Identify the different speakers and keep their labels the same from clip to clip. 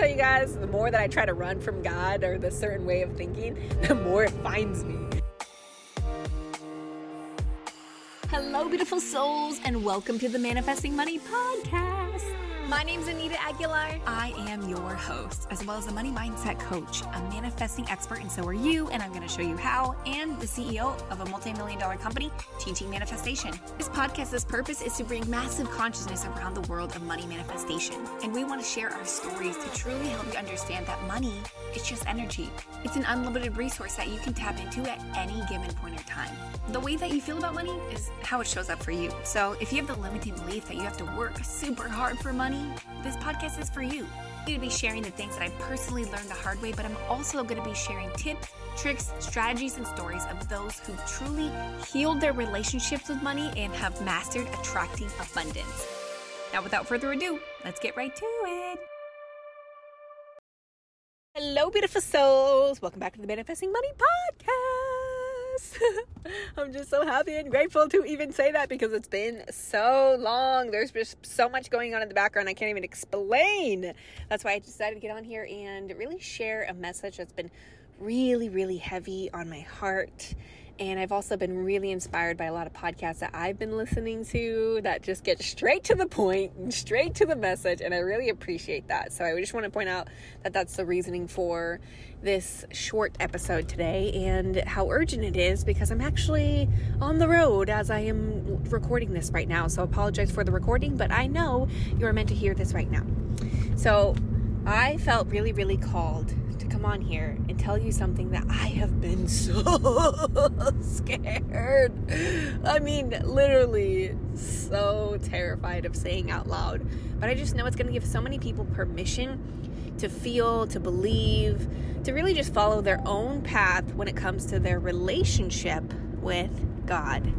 Speaker 1: tell you guys, the more that I try to run from God or the certain way of thinking, the more it finds me. Hello, beautiful souls, and welcome to the Manifesting Money Podcast. My name's Anita Aguilar. I am your host, as well as a money mindset coach, a manifesting expert, and so are you. And I'm going to show you how, and the CEO of a multi million dollar company teaching manifestation. This podcast's purpose is to bring massive consciousness around the world of money manifestation. And we want to share our stories to truly help you understand that money is just energy. It's an unlimited resource that you can tap into at any given point in time. The way that you feel about money is how it shows up for you. So if you have the limiting belief that you have to work super hard for money, this podcast is for you. I'm going to be sharing the things that I personally learned the hard way, but I'm also going to be sharing tips, tricks, strategies, and stories of those who truly healed their relationships with money and have mastered attracting abundance. Now, without further ado, let's get right to it. Hello, beautiful souls. Welcome back to the Manifesting Money Podcast. I'm just so happy and grateful to even say that because it's been so long. There's just so much going on in the background I can't even explain. That's why I decided to get on here and really share a message that's been really, really heavy on my heart and I've also been really inspired by a lot of podcasts that I've been listening to that just get straight to the point, straight to the message. And I really appreciate that. So I just want to point out that that's the reasoning for this short episode today and how urgent it is because I'm actually on the road as I am recording this right now. So I apologize for the recording, but I know you are meant to hear this right now. So I felt really, really called come on here and tell you something that I have been so scared. I mean, literally so terrified of saying out loud. But I just know it's going to give so many people permission to feel, to believe, to really just follow their own path when it comes to their relationship with God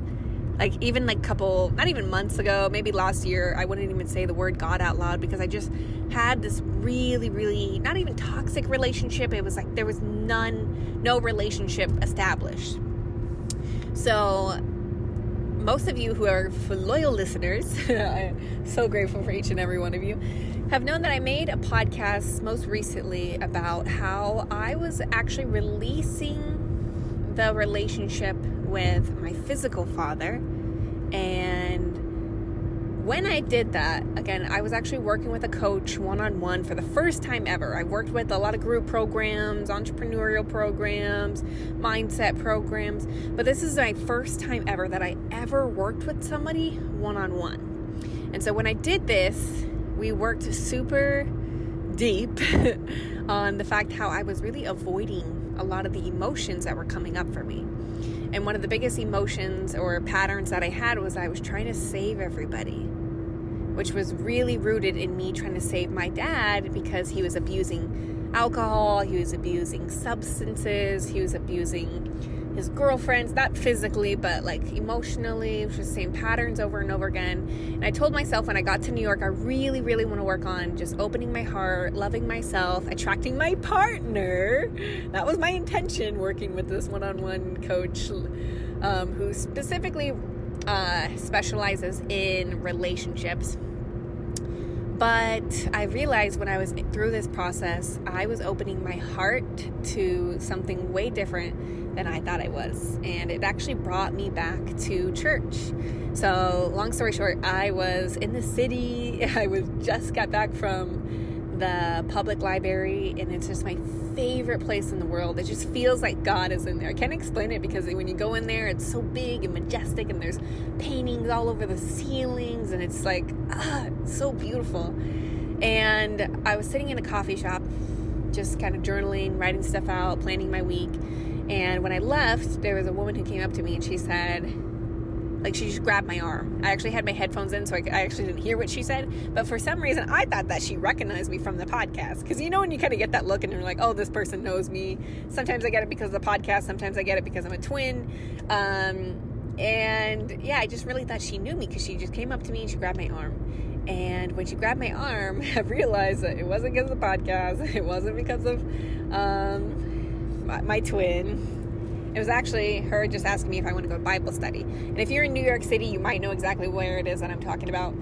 Speaker 1: like even like couple not even months ago maybe last year i wouldn't even say the word god out loud because i just had this really really not even toxic relationship it was like there was none no relationship established so most of you who are loyal listeners i'm so grateful for each and every one of you have known that i made a podcast most recently about how i was actually releasing the relationship with my physical father. And when I did that, again, I was actually working with a coach one on one for the first time ever. I worked with a lot of group programs, entrepreneurial programs, mindset programs, but this is my first time ever that I ever worked with somebody one on one. And so when I did this, we worked super deep on the fact how I was really avoiding a lot of the emotions that were coming up for me. And one of the biggest emotions or patterns that I had was I was trying to save everybody, which was really rooted in me trying to save my dad because he was abusing alcohol, he was abusing substances, he was abusing his girlfriends, not physically, but like emotionally, it just the same patterns over and over again. And I told myself when I got to New York, I really, really want to work on just opening my heart, loving myself, attracting my partner. That was my intention working with this one on one coach um, who specifically uh, specializes in relationships. But I realized when I was through this process, I was opening my heart to something way different than I thought I was. And it actually brought me back to church. So, long story short, I was in the city. I was just got back from the public library, and it's just my favorite place in the world. It just feels like God is in there. I can't explain it because when you go in there, it's so big and majestic, and there's paintings all over the ceilings, and it's like, ah, it's so beautiful. And I was sitting in a coffee shop, just kind of journaling, writing stuff out, planning my week. And when I left, there was a woman who came up to me and she said, like she just grabbed my arm. I actually had my headphones in, so I, I, actually didn't hear what she said. But for some reason, I thought that she recognized me from the podcast. Because you know, when you kind of get that look and you're like, oh, this person knows me. Sometimes I get it because of the podcast. Sometimes I get it because I'm a twin. Um, and yeah, I just really thought she knew me because she just came up to me and she grabbed my arm. And when she grabbed my arm, I realized that it wasn't because of the podcast. It wasn't because of um, my, twin it was actually her just asking me if I want to go to Bible study. And if you're in New York City, you might know exactly where it is that I'm talking about.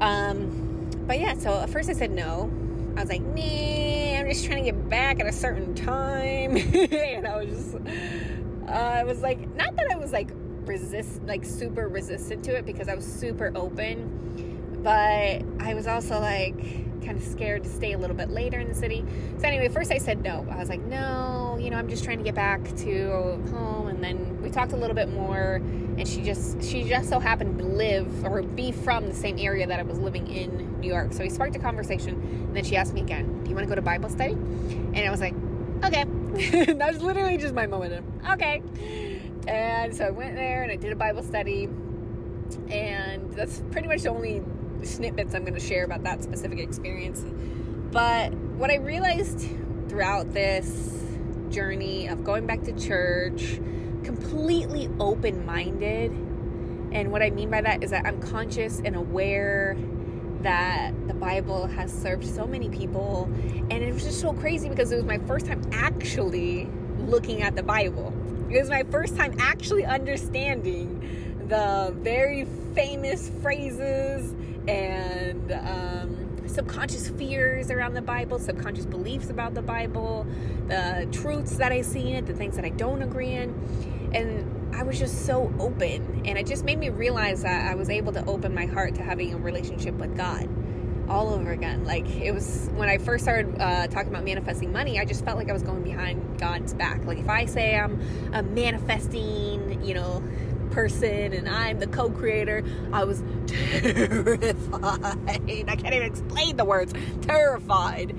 Speaker 1: Um, but yeah, so at first I said no. I was like, nah. I'm just trying to get back at a certain time. and I was just, uh, I was like, not that I was like resist, like super resistant to it because I was super open, but I was also like kind of scared to stay a little bit later in the city. So anyway, first I said no. I was like, no, you know, I'm just trying to get back to home. And then we talked a little bit more, and she just she just so happened to live or be from the same area that I was living in New York. So we sparked a conversation, and then she asked me again, "Do you want to go to Bible study?" And I was like, "Okay." that was literally just my moment. Okay. And so I went there and I did a Bible study. And that's pretty much the only snippets I'm going to share about that specific experience. But what I realized throughout this journey of going back to church, completely open minded. And what I mean by that is that I'm conscious and aware that the Bible has served so many people. And it was just so crazy because it was my first time actually looking at the Bible. It was my first time actually understanding the very famous phrases and um, subconscious fears around the Bible, subconscious beliefs about the Bible, the truths that I see in it, the things that I don't agree in. And I was just so open. And it just made me realize that I was able to open my heart to having a relationship with God all over again. Like it was when I first started uh, talking about manifesting money, I just felt like I was going behind God's back. Like if I say I'm a manifesting, you know, person and I'm the co-creator, I was terrified. I can't even explain the words. Terrified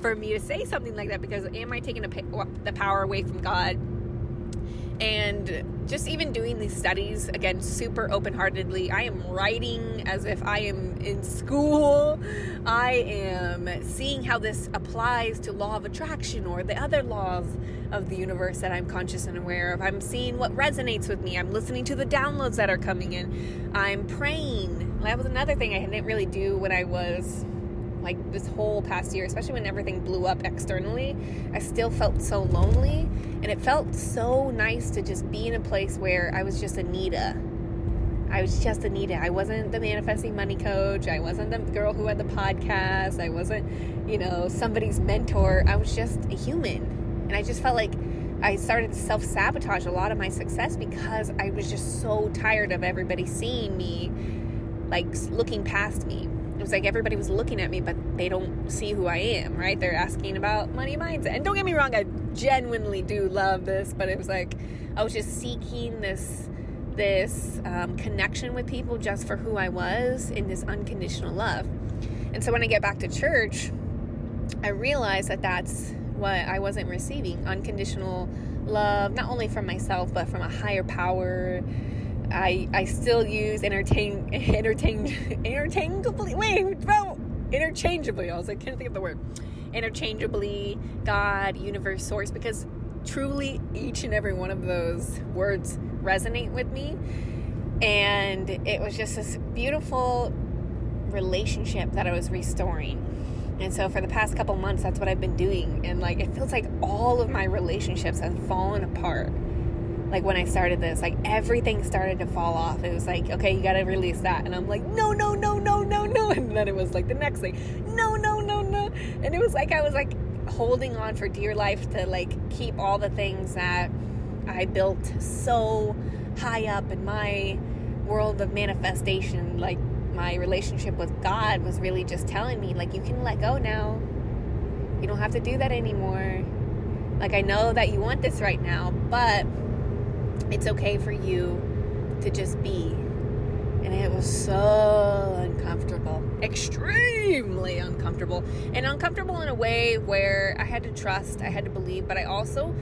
Speaker 1: for me to say something like that because am I taking the power away from God? And just even doing these studies, again, super open heartedly, I am writing as if I am in school. I am seeing how this applies to law of attraction or the other laws of the universe that I'm conscious and aware of. I'm seeing what resonates with me. I'm listening to the downloads that are coming in. I'm praying. That was another thing I didn't really do when I was like this whole past year, especially when everything blew up externally, I still felt so lonely. And it felt so nice to just be in a place where I was just Anita. I was just Anita. I wasn't the manifesting money coach. I wasn't the girl who had the podcast. I wasn't, you know, somebody's mentor. I was just a human. And I just felt like I started to self sabotage a lot of my success because I was just so tired of everybody seeing me, like looking past me it was like everybody was looking at me, but they don't see who I am, right? They're asking about money mindset. And don't get me wrong, I genuinely do love this, but it was like I was just seeking this this um, connection with people just for who I was in this unconditional love. And so when I get back to church, I realized that that's what I wasn't receiving unconditional love, not only from myself, but from a higher power I I still use entertain entertain interchangeably. Wait, bro, interchangeably. I was like, can't think of the word. Interchangeably, God, universe, source, because truly each and every one of those words resonate with me. And it was just this beautiful relationship that I was restoring. And so for the past couple months, that's what I've been doing. And like, it feels like all of my relationships have fallen apart like when I started this, like everything started to fall off. It was like, okay, you got to release that. And I'm like, no, no, no, no, no, no. And then it was like the next thing, no, no, no, no. And it was like I was like holding on for dear life to like keep all the things that I built so high up in my world of manifestation. Like my relationship with God was really just telling me, like, you can let go now. You don't have to do that anymore. Like, I know that you want this right now, but it's okay for you to just be. And it was so uncomfortable, extremely uncomfortable, and uncomfortable in a way where I had to trust, I had to believe, but I also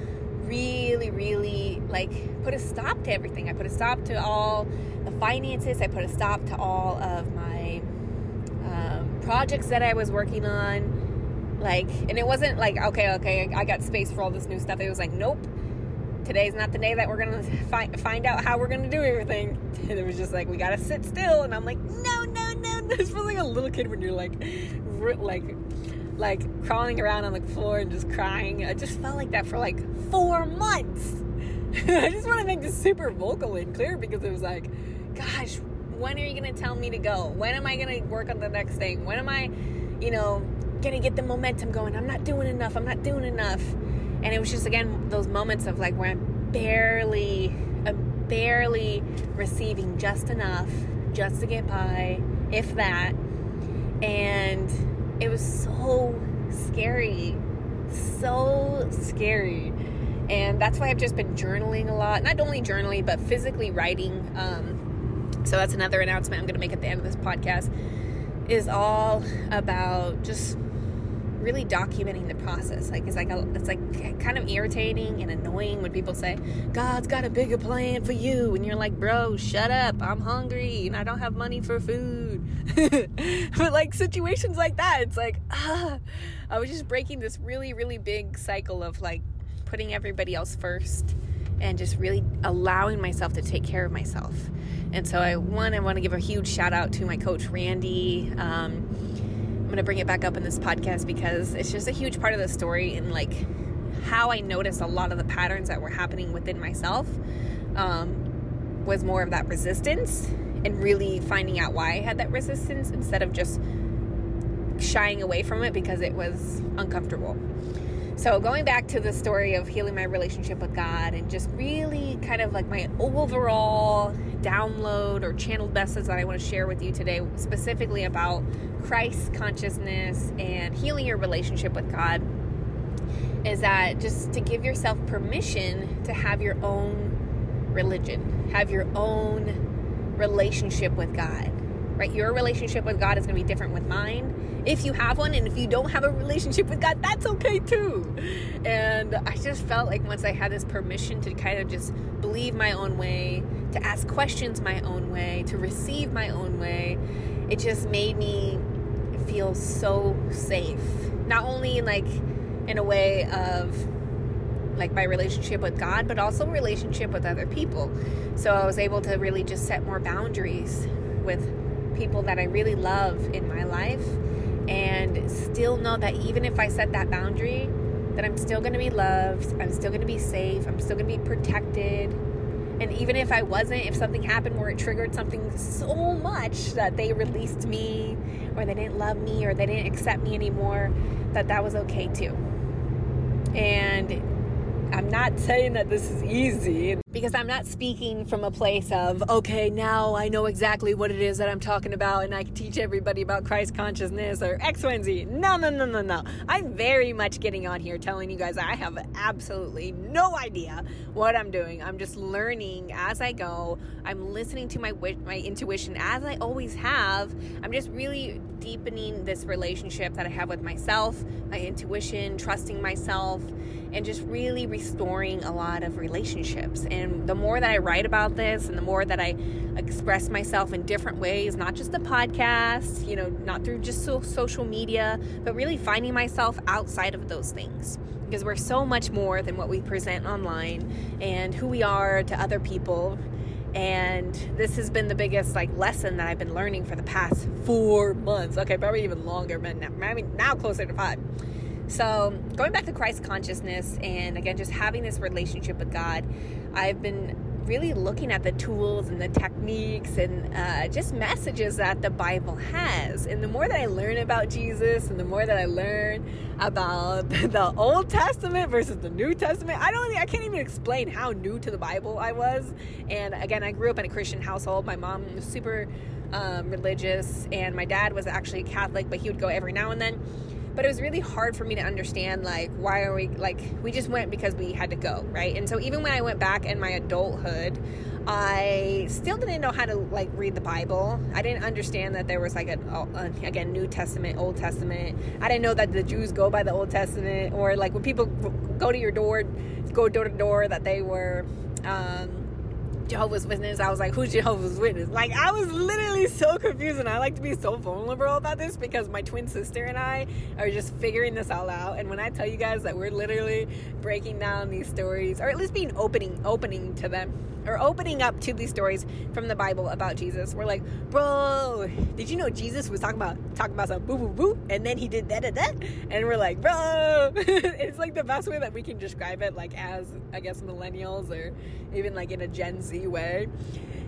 Speaker 1: really, really like put a stop to everything. I put a stop to all the finances, I put a stop to all of my um, projects that I was working on. Like, and it wasn't like, okay, okay, I got space for all this new stuff. It was like, nope, today's not the day that we're gonna find find out how we're gonna do everything. And it was just like we gotta sit still, and I'm like, no, no, no. This feels like a little kid when you're like, like, like crawling around on the floor and just crying. I just felt like that for like four months. I just want to make this super vocal and clear because it was like, gosh, when are you gonna tell me to go? When am I gonna work on the next thing? When am I, you know? gonna get the momentum going. I'm not doing enough. I'm not doing enough. And it was just again those moments of like where I'm barely, I'm barely receiving just enough just to get by, if that. And it was so scary, so scary. And that's why I've just been journaling a lot. Not only journaling, but physically writing. Um, so that's another announcement I'm going to make at the end of this podcast. Is all about just really documenting the process. Like it's like a, it's like kind of irritating and annoying when people say God's got a bigger plan for you, and you're like, bro, shut up. I'm hungry and I don't have money for food. but like situations like that, it's like ah, I was just breaking this really really big cycle of like putting everybody else first and just really allowing myself to take care of myself. And so I one I want to give a huge shout out to my coach Randy. Um, I'm going to bring it back up in this podcast because it's just a huge part of the story and like how I noticed a lot of the patterns that were happening within myself um, was more of that resistance and really finding out why I had that resistance instead of just shying away from it because it was uncomfortable. So, going back to the story of healing my relationship with God and just really kind of like my overall download or channeled message that I want to share with you today, specifically about Christ consciousness and healing your relationship with God, is that just to give yourself permission to have your own religion, have your own relationship with God right? Your relationship with God is going to be different with mine. If you have one, and if you don't have a relationship with God, that's okay too. And I just felt like once I had this permission to kind of just believe my own way, to ask questions my own way, to receive my own way, it just made me feel so safe. Not only in like in a way of like my relationship with God, but also relationship with other people. So I was able to really just set more boundaries with people that I really love in my life and still know that even if I set that boundary, that I'm still going to be loved, I'm still going to be safe, I'm still going to be protected. And even if I wasn't, if something happened where it triggered something so much that they released me or they didn't love me or they didn't accept me anymore, that that was okay too. And I'm not saying that this is easy because I'm not speaking from a place of, okay, now I know exactly what it is that I'm talking about and I can teach everybody about Christ consciousness or X, Y, and Z. No, no, no, no, no. I'm very much getting on here telling you guys I have absolutely no idea what I'm doing. I'm just learning as I go. I'm listening to my my intuition as I always have. I'm just really deepening this relationship that I have with myself, my intuition, trusting myself, and just really restoring a lot of relationships. And the more that I write about this and the more that I express myself in different ways, not just the podcast, you know, not through just so social media, but really finding myself outside of those things. Because we're so much more than what we present online and who we are to other people and this has been the biggest like lesson that I've been learning for the past four months. Okay, probably even longer, but now, maybe now closer to five. So, going back to Christ consciousness and again, just having this relationship with God, I've been really looking at the tools and the techniques and uh, just messages that the Bible has. And the more that I learn about Jesus and the more that I learn about the Old Testament versus the New Testament, I don't, I can't even explain how new to the Bible I was. And again, I grew up in a Christian household. My mom was super um, religious, and my dad was actually Catholic, but he would go every now and then but it was really hard for me to understand like why are we like we just went because we had to go right? And so even when i went back in my adulthood i still didn't know how to like read the bible. I didn't understand that there was like a, a again new testament old testament. I didn't know that the jews go by the old testament or like when people go to your door go door to door that they were um Jehovah's Witness. I was like, who's Jehovah's Witness? Like, I was literally so confused, and I like to be so vulnerable about this because my twin sister and I are just figuring this all out. And when I tell you guys that we're literally breaking down these stories, or at least being opening, opening to them, or opening up to these stories from the Bible about Jesus, we're like, bro, did you know Jesus was talking about talking about some boo boo boo, and then he did that and that, and we're like, bro, it's like the best way that we can describe it, like as I guess millennials or even like in a Gen Z way.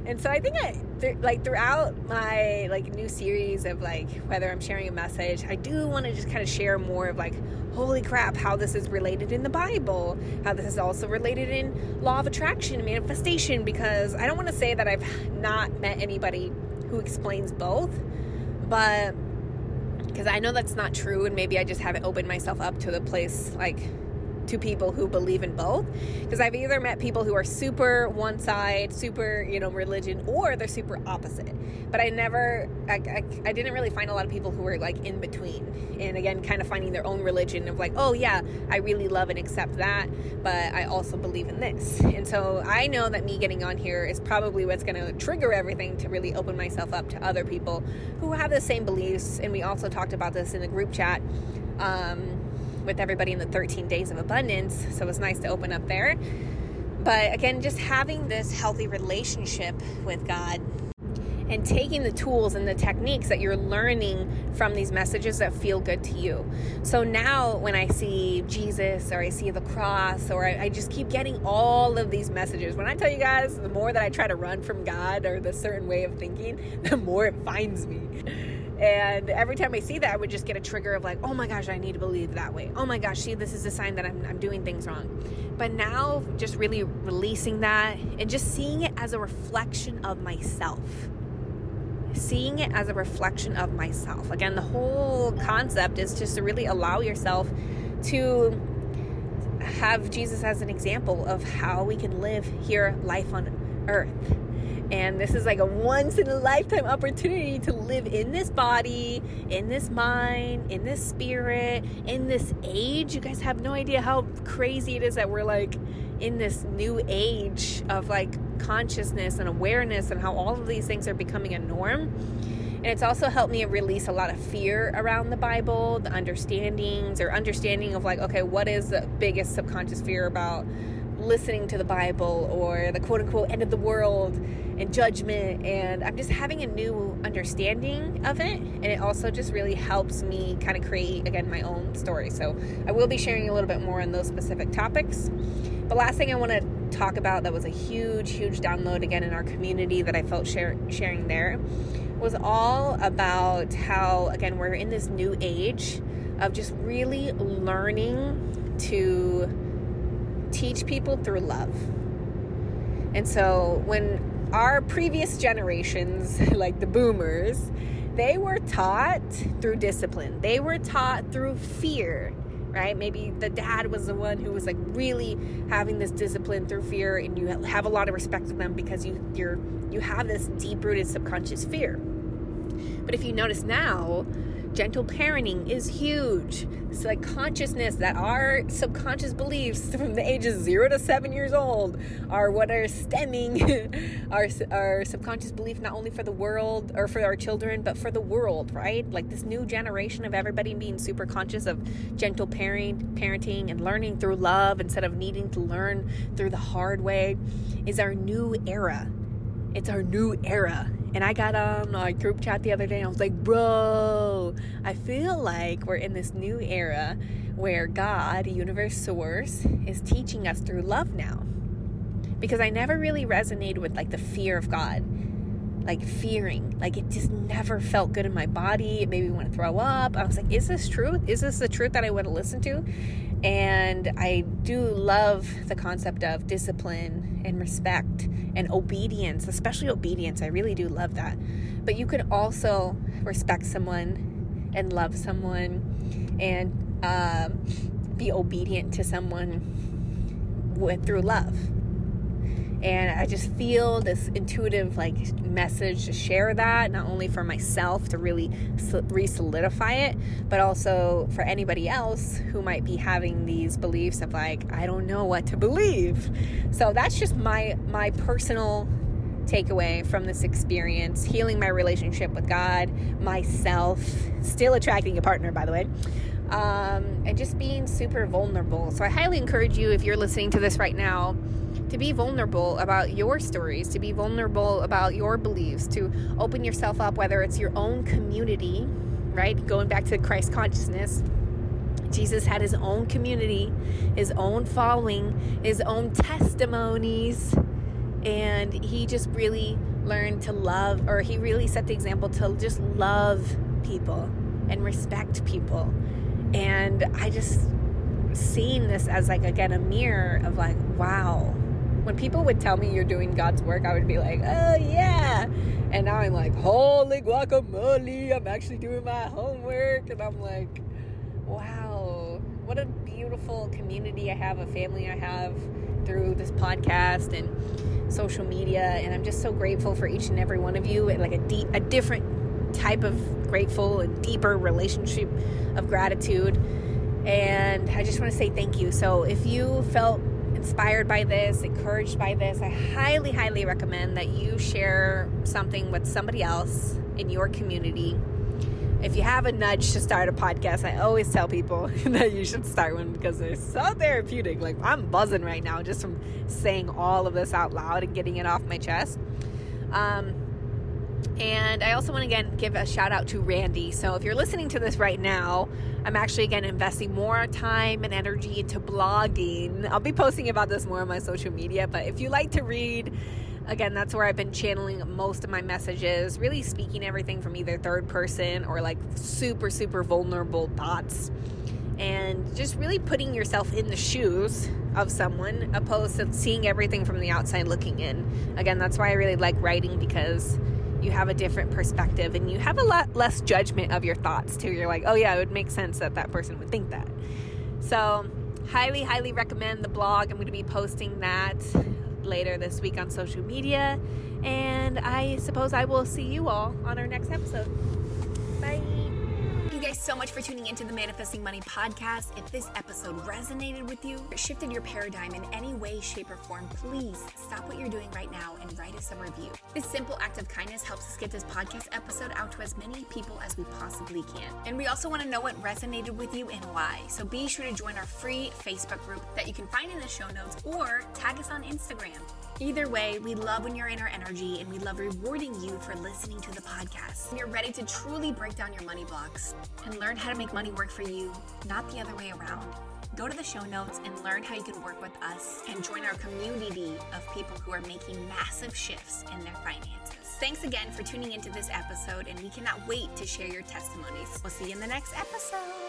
Speaker 1: And so I think I th- like throughout my like new series of like whether I'm sharing a message, I do want to just kind of share more of like holy crap how this is related in the Bible, how this is also related in law of attraction, and manifestation because I don't want to say that I've not met anybody who explains both, but because I know that's not true and maybe I just haven't opened myself up to the place like to people who believe in both because I've either met people who are super one side, super, you know, religion, or they're super opposite. But I never, I, I, I, didn't really find a lot of people who were like in between. And again, kind of finding their own religion of like, oh yeah, I really love and accept that, but I also believe in this. And so I know that me getting on here is probably what's going to trigger everything to really open myself up to other people who have the same beliefs. And we also talked about this in the group chat. Um, with everybody in the 13 days of abundance. So it was nice to open up there. But again, just having this healthy relationship with God and taking the tools and the techniques that you're learning from these messages that feel good to you. So now, when I see Jesus or I see the cross, or I, I, just keep getting all of these messages, when I tell you guys, the more that I try to run from God or the certain way of thinking, the more it finds me. And every time I see that, I would just get a trigger of like, oh my gosh, I need to believe that way. Oh my gosh, see, this is a sign that I'm, I'm doing things wrong. But now, just really releasing that and just seeing it as a reflection of myself. Seeing it as a reflection of myself. Again, the whole concept is just to really allow yourself to have Jesus as an example of how we can live here life on earth and this is like a once in a lifetime opportunity to live in this body, in this mind, in this spirit, in this age. You guys have no idea how crazy it is that we're like in this new age of like consciousness and awareness and how all of these things are becoming a norm. And it's also helped me release a lot of fear around the Bible, the understandings or understanding of like, okay, what is the biggest subconscious fear about listening to the Bible or the quote unquote end of the world and judgment. And I'm just having a new understanding of it. And it also just really helps me kind of create, again, my own story. So I will be sharing a little bit more on those specific topics. The last thing I want to talk about that was a huge, huge download again in our community that I felt share, sharing there was all about how, again, we're in this new age of just really learning to teach people through love. And so when our previous generations, like the boomers, they were taught through discipline. They were taught through fear, right? Maybe the dad was the one who was like really having this discipline through fear and you have a lot of respect for them because you you're you have this deep-rooted subconscious fear. But if you notice now, gentle parenting is huge. It's like consciousness that our subconscious beliefs from the ages zero to seven years old are what are stemming our, our subconscious belief not only for the world or for our children, but for the world, right? Like this new generation of everybody being super conscious of gentle parent, parenting and learning through love instead of needing to learn through the hard way is our new era. It's our new era and I got on a group chat the other day and I was like, bro, I feel like we're in this new era where God, universe source, is teaching us through love now. Because I never really resonated with like the fear of God. Like fearing. Like it just never felt good in my body. It made me want to throw up. I was like, is this truth? Is this the truth that I want to listen to? And I do love the concept of discipline and respect and obedience, especially obedience. I really do love that. But you can also respect someone and love someone and um, be obedient to someone with through love and i just feel this intuitive like message to share that not only for myself to really re-solidify it but also for anybody else who might be having these beliefs of like i don't know what to believe. So that's just my my personal takeaway from this experience. Healing my relationship with god myself still attracting a partner by the way um, and just being super vulnerable. So i highly encourage you if you're listening to this right now to be vulnerable about your stories, to be vulnerable about your beliefs, to open yourself up, whether it's your own community, right? Going back to Christ consciousness. Jesus had his own community, his own following, his own testimonies. and he just really learned to love, or he really set the example to just love people and respect people. And I just seen this as like again a mirror of like, wow. When people would tell me you're doing God's work, I would be like, oh yeah. And now I'm like, holy guacamole, I'm actually doing my homework. And I'm like, wow, what a beautiful community I have, a family I have through this podcast and social media. And I'm just so grateful for each and every one of you and like a deep, a different type of grateful and deeper relationship of gratitude. And I just want to say thank you. So if you felt inspired by this, encouraged by this, I highly, highly recommend that you share something with somebody else in your community. If you have a nudge to start a podcast, I always tell people that you should start one because they're so therapeutic. Like, I'm buzzing right now just from saying all of this out loud and getting it off my chest. Um, and I also want to again give a shout out to Randy. So if you're listening to this right now, I'm actually again investing more time and energy into blogging. I'll be posting about this more on my social media, but if you like to read, again, that's where I've been channeling most of my messages, really speaking everything from either third person or like super, super vulnerable thoughts. And just really putting yourself in the shoes of someone opposed to seeing everything from the outside looking in. Again, that's why I really like writing because you have a different perspective and you have a lot less judgment of your thoughts too. You're like, oh yeah, it would make sense that that person would think that. So, highly, highly recommend the blog. I'm going to be posting that later this week on social media. And I suppose I will see you all on our next episode. You guys so much for tuning into the Manifesting Money podcast. If this episode resonated with you, shifted your paradigm in any way, shape, or form, please stop what you're doing right now and write us a review. This simple act of kindness helps us get this podcast episode out to as many people as we possibly can. And we also want to know what resonated with you and why. So be sure to join our free Facebook group that you can find in the show notes or tag us on Instagram. Either way, we love when you're in our energy and we love rewarding you for listening to the podcast. When you're ready to truly break down your money blocks and learn how to make money work for you, not the other way around. Go to the show notes and learn how you can work with us and join our community of people who are making massive shifts in their finances. Thanks again for tuning into this episode, and we cannot wait to share your testimonies. We'll see you in the next episode.